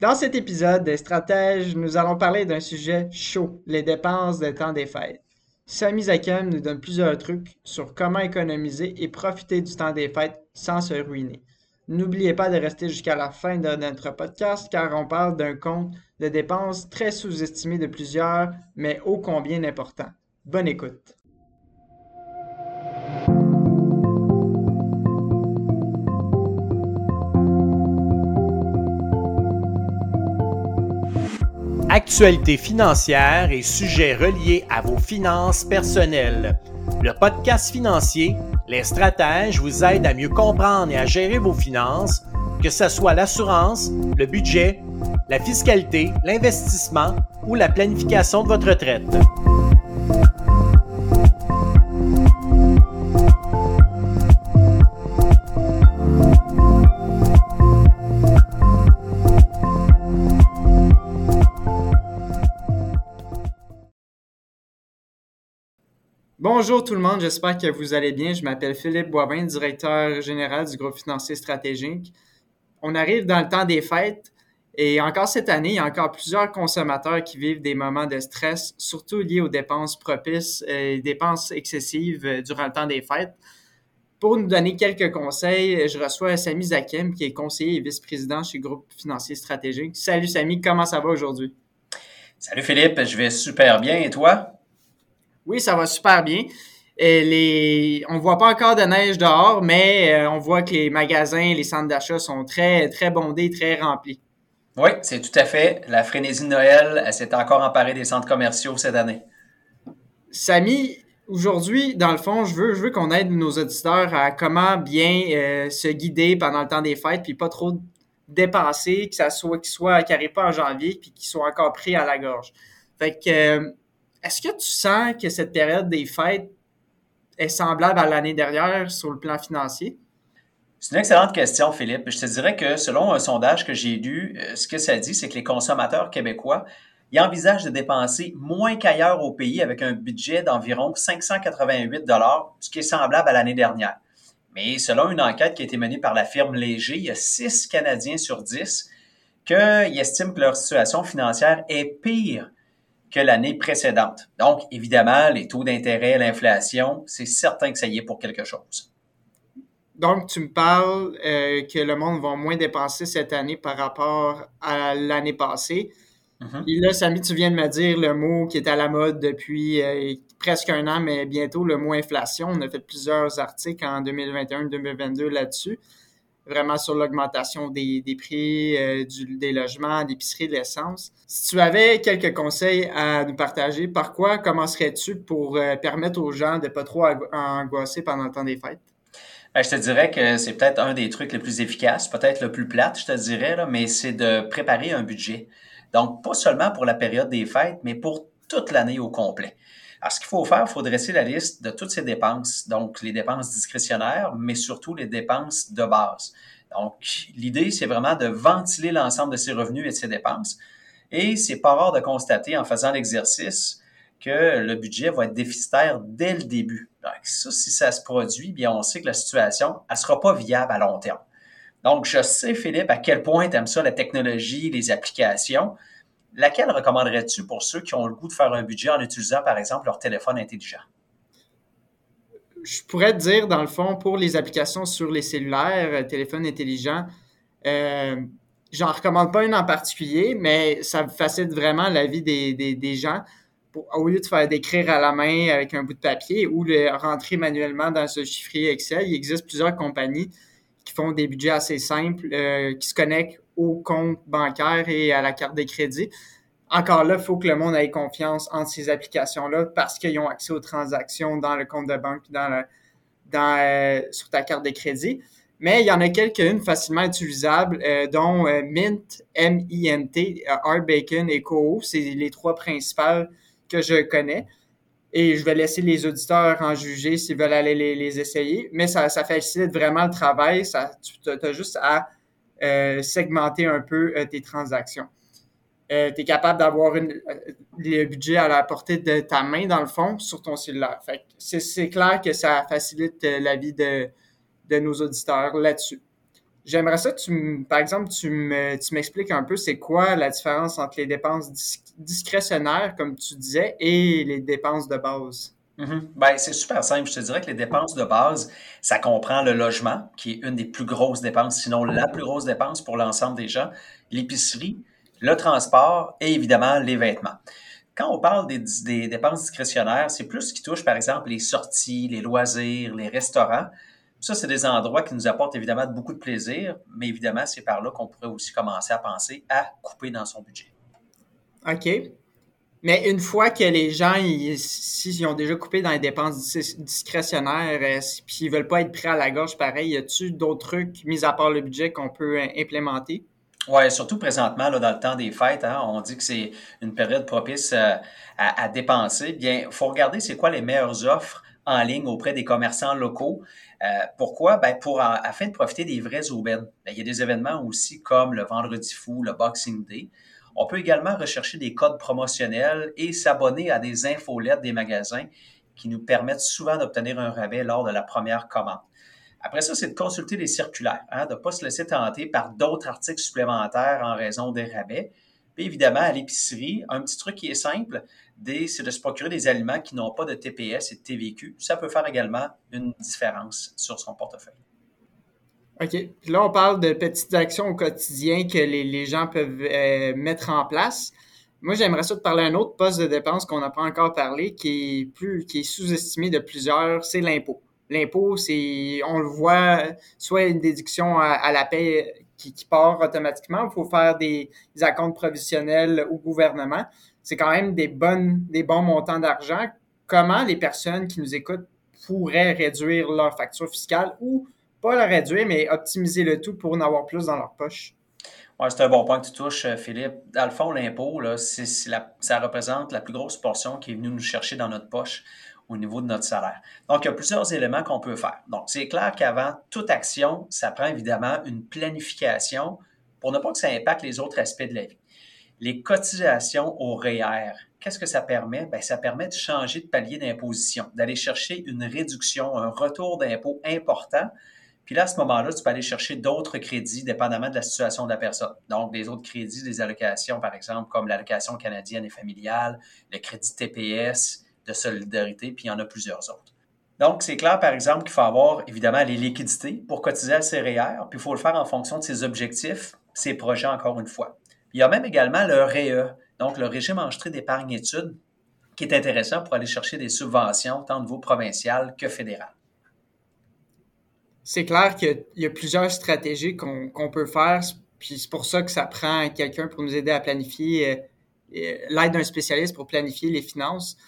Dans cet épisode des stratèges, nous allons parler d'un sujet chaud, les dépenses des temps des fêtes. Sami Zakem nous donne plusieurs trucs sur comment économiser et profiter du temps des fêtes sans se ruiner. N'oubliez pas de rester jusqu'à la fin de notre podcast car on parle d'un compte de dépenses très sous-estimé de plusieurs, mais ô combien important. Bonne écoute. Actualité financière et sujets reliés à vos finances personnelles. Le podcast financier Les stratèges vous aident à mieux comprendre et à gérer vos finances, que ce soit l'assurance, le budget, la fiscalité, l'investissement ou la planification de votre retraite. Bonjour tout le monde, j'espère que vous allez bien. Je m'appelle Philippe Boivin, directeur général du groupe financier stratégique. On arrive dans le temps des fêtes et encore cette année, il y a encore plusieurs consommateurs qui vivent des moments de stress, surtout liés aux dépenses propices et dépenses excessives euh, durant le temps des fêtes. Pour nous donner quelques conseils, je reçois Samy Zakem, qui est conseiller et vice-président chez Groupe Financier Stratégique. Salut Samy, comment ça va aujourd'hui? Salut Philippe, je vais super bien et toi? Oui, ça va super bien. Et les... On voit pas encore de neige dehors, mais euh, on voit que les magasins, les centres d'achat sont très, très bondés, très remplis. Oui, c'est tout à fait. La frénésie de Noël, elle s'est encore emparée des centres commerciaux cette année. Samy, aujourd'hui, dans le fond, je veux, je veux qu'on aide nos auditeurs à comment bien euh, se guider pendant le temps des fêtes, puis pas trop dépenser, que ça soit, qu'ils soient, qu'ils pas en janvier, puis qu'ils soient encore pris à la gorge. Fait que, euh, est-ce que tu sens que cette période des fêtes est semblable à l'année dernière sur le plan financier? C'est une excellente question, Philippe. Je te dirais que selon un sondage que j'ai lu, euh, ce que ça dit, c'est que les consommateurs québécois ils envisagent de dépenser moins qu'ailleurs au pays avec un budget d'environ 588 ce qui est semblable à l'année dernière. Mais selon une enquête qui a été menée par la firme Léger, il y a 6 Canadiens sur 10 qui estiment que leur situation financière est pire que l'année précédente. Donc, évidemment, les taux d'intérêt, l'inflation, c'est certain que ça y est pour quelque chose. Donc, tu me parles euh, que le monde va moins dépenser cette année par rapport à l'année passée. Mm-hmm. Et là, Samy, tu viens de me dire le mot qui est à la mode depuis euh, presque un an, mais bientôt le mot inflation. On a fait plusieurs articles en 2021-2022 là-dessus vraiment sur l'augmentation des, prix euh, des logements, d'épicerie, de l'essence. Si tu avais quelques conseils à nous partager, par quoi commencerais-tu pour euh, permettre aux gens de ne pas trop angoisser pendant le temps des fêtes? Ben, je te dirais que c'est peut-être un des trucs les plus efficaces, peut-être le plus plate, je te dirais, mais c'est de préparer un budget. Donc, pas seulement pour la période des fêtes, mais pour toute l'année au complet. Alors, ce qu'il faut faire, il faut dresser la liste de toutes ces dépenses, donc les dépenses discrétionnaires, mais surtout les dépenses de base. Donc, l'idée, c'est vraiment de ventiler l'ensemble de ses revenus et de ses dépenses. Et c'est pas rare de constater en faisant l'exercice que le budget va être déficitaire dès le début. Donc, ça, si ça se produit, bien, on sait que la situation, elle sera pas viable à long terme. Donc, je sais, Philippe, à quel point tu aimes ça, la technologie, les applications laquelle recommanderais-tu pour ceux qui ont le goût de faire un budget en utilisant, par exemple, leur téléphone intelligent? Je pourrais te dire, dans le fond, pour les applications sur les cellulaires, euh, téléphones intelligents, euh, j'en recommande pas une en particulier, mais ça facilite vraiment la vie des, gens. au lieu de faire d'écrire à la main avec un bout de papier ou de rentrer manuellement dans ce chiffrier Excel, il existe plusieurs compagnies qui font des budgets assez simples, euh, qui se connectent au compte bancaire et à la carte de crédit. Encore là, il faut que le monde ait confiance en ces applications-là parce qu'ils ont accès aux transactions dans le compte de banque dans, euh, sur ta carte de crédit. Mais il y en a quelques-unes facilement utilisables, euh, dont Mint, M-I-N-T, Art Bacon et Co. C'est les trois principales que je connais. Et je vais laisser les auditeurs en juger s'ils veulent aller les, essayer. Mais ça, ça, facilite vraiment le travail. Tu as juste à euh, segmenter un peu euh, tes transactions. Euh, tu es capable d'avoir le budget à la portée de ta main, dans le fond, sur ton cellulaire. c'est clair que ça facilite la vie de, nos auditeurs là-dessus. J'aimerais ça, par exemple, tu m'expliques un peu c'est quoi la différence entre les dépenses discrétionnaires, comme tu disais, et les dépenses de base. Mm-hmm. Ben, c'est super simple. Je te dirais que les dépenses de base, ça comprend le logement, qui est une des plus grosses dépenses, sinon la plus grosse dépense pour l'ensemble des gens, l'épicerie, le transport et évidemment les vêtements. Quand on parle des, des dépenses discrétionnaires, c'est plus ce qui touche, par exemple, les sorties, les loisirs, les restaurants. Ça, c'est des endroits qui nous apportent évidemment beaucoup de plaisir, mais évidemment, c'est par là qu'on pourrait aussi commencer à penser à couper dans son budget. OK. Mais une fois que les gens, s'ils ont déjà coupé dans les dépenses discrétionnaires, euh, puis ils veulent pas être pris à la gorge, pareil, y a-tu d'autres trucs, mis à part le budget, qu'on peut euh, implémenter? Oui, surtout présentement, là, dans le temps des fêtes, hein, on dit que c'est une période propice euh, à, dépenser. Bien, il faut regarder c'est quoi les meilleures offres en ligne auprès des commerçants locaux. Pourquoi? Ben pour afin de profiter des vraies aubaines. Ben, il y a des événements aussi comme le Vendredi fou, le Boxing Day. On peut également rechercher des codes promotionnels et s'abonner à des infolettes des magasins qui nous permettent souvent d'obtenir un rabais lors de la première commande. Après ça, c'est de consulter les circulaires, hein, de ne pas se laisser tenter par d'autres articles supplémentaires en raison des rabais. Puis évidemment, à l'épicerie, un petit truc qui est simple, c'est de se procurer des aliments qui n'ont pas de TPS et de TVQ. Ça peut faire également une différence sur son portefeuille. OK. Puis là, on parle de petites actions au quotidien que les, gens peuvent euh, mettre en place. Moi, j'aimerais ça te parler d'un autre poste de dépense qu'on n'a pas encore parlé, qui est plus, qui est sous-estimé de plusieurs, c'est l'impôt. L'impôt, c'est, on le voit, soit une déduction à, la paie qui, part automatiquement, il faut faire des, des provisionnels au gouvernement. C'est quand même des bonnes, des bons montants d'argent. Comment les personnes qui nous écoutent pourraient réduire leur facture fiscale ou pas la réduire, mais optimiser le tout pour en avoir plus dans leur poche? Oui, c'est un bon point que tu touches, Philippe. Dans le fond, l'impôt, ça représente la plus grosse portion qui est venue nous chercher dans notre poche au niveau de notre salaire. Donc, il y a plusieurs éléments qu'on peut faire. Donc, c'est clair qu'avant toute action, ça prend évidemment une planification pour ne pas que ça impacte les autres aspects de la vie. Les cotisations au REER, qu'est-ce que ça permet? Bien, ça permet de changer de palier d'imposition, d'aller chercher une réduction, un retour d'impôt important. Puis là, à ce moment-là, tu peux aller chercher d'autres crédits dépendamment de la situation de la personne. Donc, des autres crédits, des allocations, par exemple, comme l'allocation canadienne et familiale, le crédit TPS, de solidarité, puis il y en a plusieurs autres. Donc, c'est clair, par exemple, qu'il faut avoir évidemment les liquidités pour cotiser à ses REER, puis il faut le faire en fonction de ses objectifs, ses projets, encore une fois. Il y a même également le REE, donc le régime enregistré d'épargne études, qui est intéressant pour aller chercher des subventions, tant au niveau provincial que fédéral. C'est clair qu'il y, a plusieurs stratégies qu'on peut faire, puis c'est pour ça que ça prend quelqu'un pour nous aider à planifier, euh, l'aide d'un spécialiste pour planifier les finances.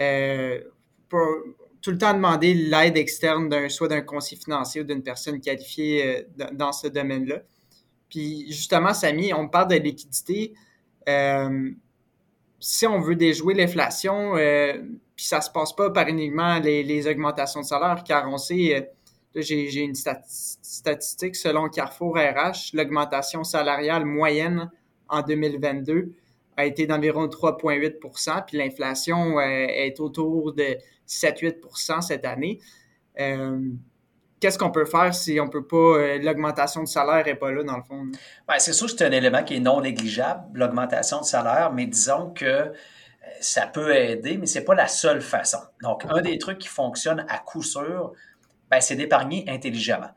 Euh, tout le temps demander l'aide externe d'un soit d'un conseiller financier ou d'une personne qualifiée euh, dans ce domaine-là. Puis justement, Samy, on parle de liquidité. Euh, si on veut déjouer l'inflation, puis ça se passe pas par uniquement les, augmentations de salaire, car on sait, j'ai une statistique selon Carrefour RH, l'augmentation salariale moyenne en 2022 a été d'environ 3,8% puis l'inflation euh, est autour de 7-8 cette année. Euh, qu'est-ce qu'on peut faire si on peut pas, euh, l'augmentation de salaire n'est pas là dans le fond? C'est sûr que c'est un élément qui est non négligeable, l'augmentation de salaire, mais disons que ça peut aider, mais ce n'est pas la seule façon. Donc, un des trucs qui fonctionne à coup sûr, ben, c'est d'épargner intelligemment.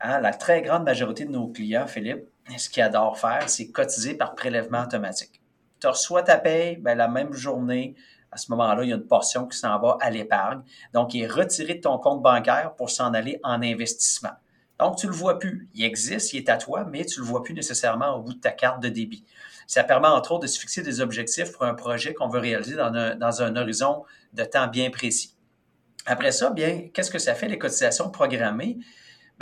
Hein, la très grande majorité de nos clients, Philippe, ce qu'ils adorent faire, c'est cotiser par prélèvement automatique tu reçois ta paye, ben, la même journée, à ce moment-là, il y a une portion qui s'en va à l'épargne. Donc, il est retiré de ton compte bancaire pour s'en aller en investissement. Donc, tu ne le vois plus. Il existe, il est à toi, mais tu ne le vois plus nécessairement au bout de ta carte de débit. Ça permet entre autres de se fixer des objectifs pour un projet qu'on veut réaliser dans un, dans un horizon de temps bien précis. Après ça, bien, qu'est-ce que ça fait les cotisations programmées?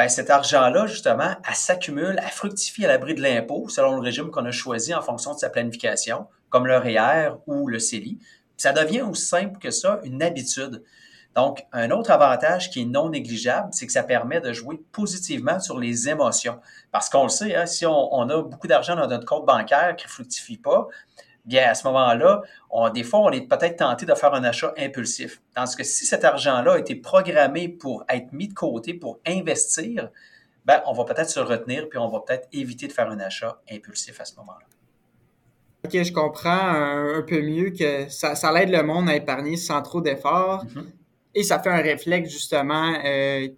ben, cet argent-là, justement, elle s'accumule, elle fructifie à l'abri de l'impôt selon le régime qu'on a choisi en fonction de sa planification, comme le REER ou le CELI. Ça devient aussi simple que ça une habitude. Donc, un autre avantage qui est non négligeable, c'est que ça permet de jouer positivement sur les émotions. Parce qu'on le sait, hein, si on, on, a beaucoup d'argent dans notre compte bancaire qui ne fructifie pas, bien à ce moment-là, des fois, on est peut-être tenté de faire un achat impulsif. Tandis que si cet argent-là a été programmé pour être mis de côté, pour investir, ben, on va peut-être se retenir, puis on va peut-être éviter de faire un achat impulsif à ce moment-là. OK, je comprends un, peu mieux que ça, ça aide le monde à épargner sans trop d'efforts. Mm-hmm. Et ça fait un réflexe, justement, euh,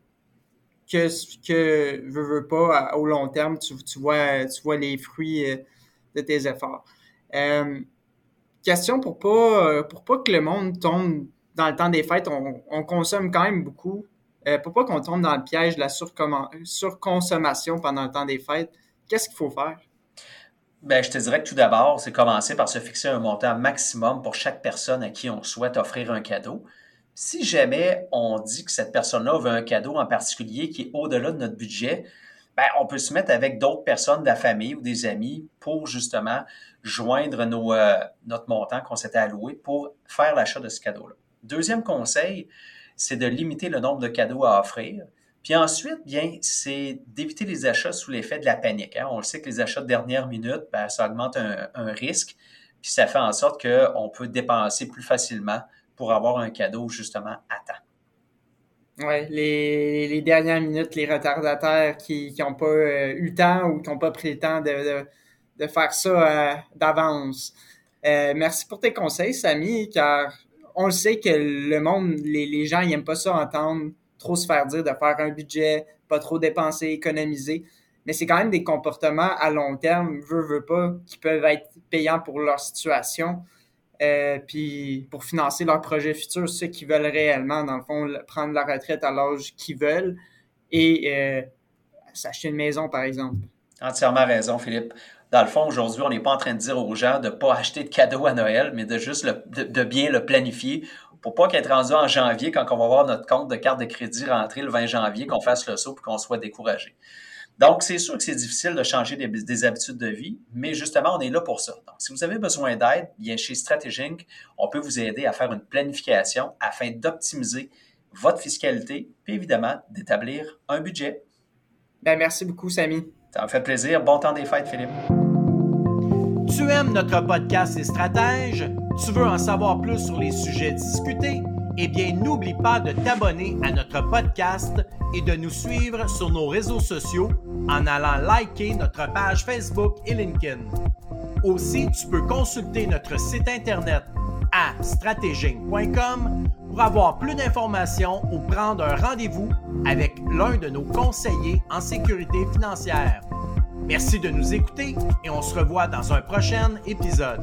que, que veut, veut pas, au long terme, tu, tu, vois, tu vois les fruits euh, de tes efforts. Euh, question pour pas, pour pas que le monde tombe dans le temps des fêtes, on, on consomme quand même beaucoup. Euh, pour pas qu'on tombe dans le piège de la surconsommation pendant le temps des fêtes, qu'est-ce qu'il faut faire? Ben, je te dirais que tout d'abord, c'est commencer par se fixer un montant maximum pour chaque personne à qui on souhaite offrir un cadeau. Si jamais on dit que cette personne-là veut un cadeau en particulier qui est au-delà de notre budget, ben, on peut se mettre avec d'autres personnes de la famille ou des amis pour justement joindre nos, euh, notre montant qu'on s'était alloué pour faire l'achat de ce cadeau-là. Deuxième conseil, c'est de limiter le nombre de cadeaux à offrir. Puis ensuite, bien, c'est d'éviter les achats sous l'effet de la panique. Hein. On le sait que les achats de dernière minute, ben, ça augmente un, risque, puis ça fait en sorte qu'on peut dépenser plus facilement pour avoir un cadeau justement à temps. Oui, les, dernières minutes, les retardataires qui n'ont pas euh, eu le temps ou qui n'ont pas pris le temps de, faire ça euh, d'avance. Euh, merci pour tes conseils, Samy, car on le sait que le monde, les, gens, ils n'aiment pas ça entendre trop se faire dire de faire un budget, pas trop dépenser, économiser. Mais c'est quand même des comportements à long terme, veut, veut pas, qui peuvent être payants pour leur situation. Euh, puis pour financer leur projet futur, ceux qui veulent réellement, dans le fond, prendre la retraite à l'âge qu'ils veulent et euh, s'acheter une maison, par exemple. Entièrement raison, Philippe dans le fond, aujourd'hui, on n'est pas en train de dire aux gens de ne pas acheter de cadeaux à Noël, mais de juste de, bien le planifier pour pas qu'être rendu en janvier, quand on va voir notre compte de carte de crédit rentrer le 20 janvier, qu'on fasse le saut et qu'on soit découragé. Donc, c'est sûr que c'est difficile de changer des, habitudes de vie, mais justement, on est là pour ça. Donc, si vous avez besoin d'aide, bien chez Strategic, on peut vous aider à faire une planification afin d'optimiser votre fiscalité, puis évidemment d'établir un budget. Ben, merci beaucoup, Samy. Ça me fait plaisir. Bon temps des fêtes, Philippe. Tu aimes notre podcast et stratèges? Tu veux en savoir plus sur les sujets discutés? Eh bien, n'oublie pas de t'abonner à notre podcast et de nous suivre sur nos réseaux sociaux en allant liker notre page Facebook et LinkedIn. Aussi, tu peux consulter notre site internet à stratégie.com pour avoir plus d'informations ou prendre un rendez-vous avec l'un de nos conseillers en sécurité financière. Merci de nous écouter et on se revoit dans un prochain épisode.